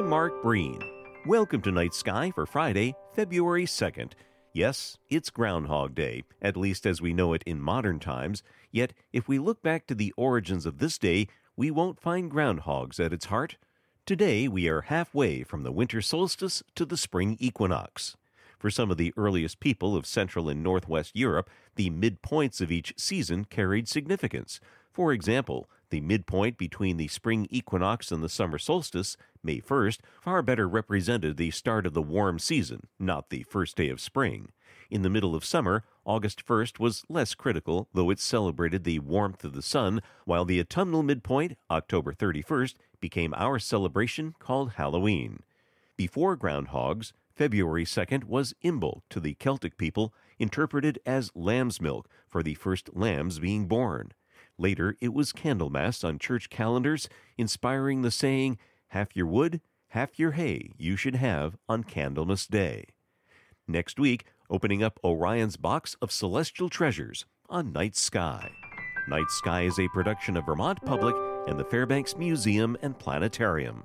I'm Mark Breen. Welcome to Night Sky for Friday, February 2nd. Yes, it's Groundhog Day, at least as we know it in modern times. Yet, if we look back to the origins of this day, we won't find groundhogs at its heart. Today, we are halfway from the winter solstice to the spring equinox. For some of the earliest people of Central and Northwest Europe, the midpoints of each season carried significance. For example, the midpoint between the spring equinox and the summer solstice, May 1st, far better represented the start of the warm season, not the first day of spring. In the middle of summer, August 1st was less critical, though it celebrated the warmth of the sun, while the autumnal midpoint, October 31st, became our celebration called Halloween. Before groundhogs, February 2nd was Imbolc to the Celtic people, interpreted as lamb's milk for the first lambs being born. Later, it was Candlemas on church calendars, inspiring the saying, Half your wood, half your hay you should have on Candlemas Day. Next week, opening up Orion's box of celestial treasures on Night Sky. Night Sky is a production of Vermont Public and the Fairbanks Museum and Planetarium.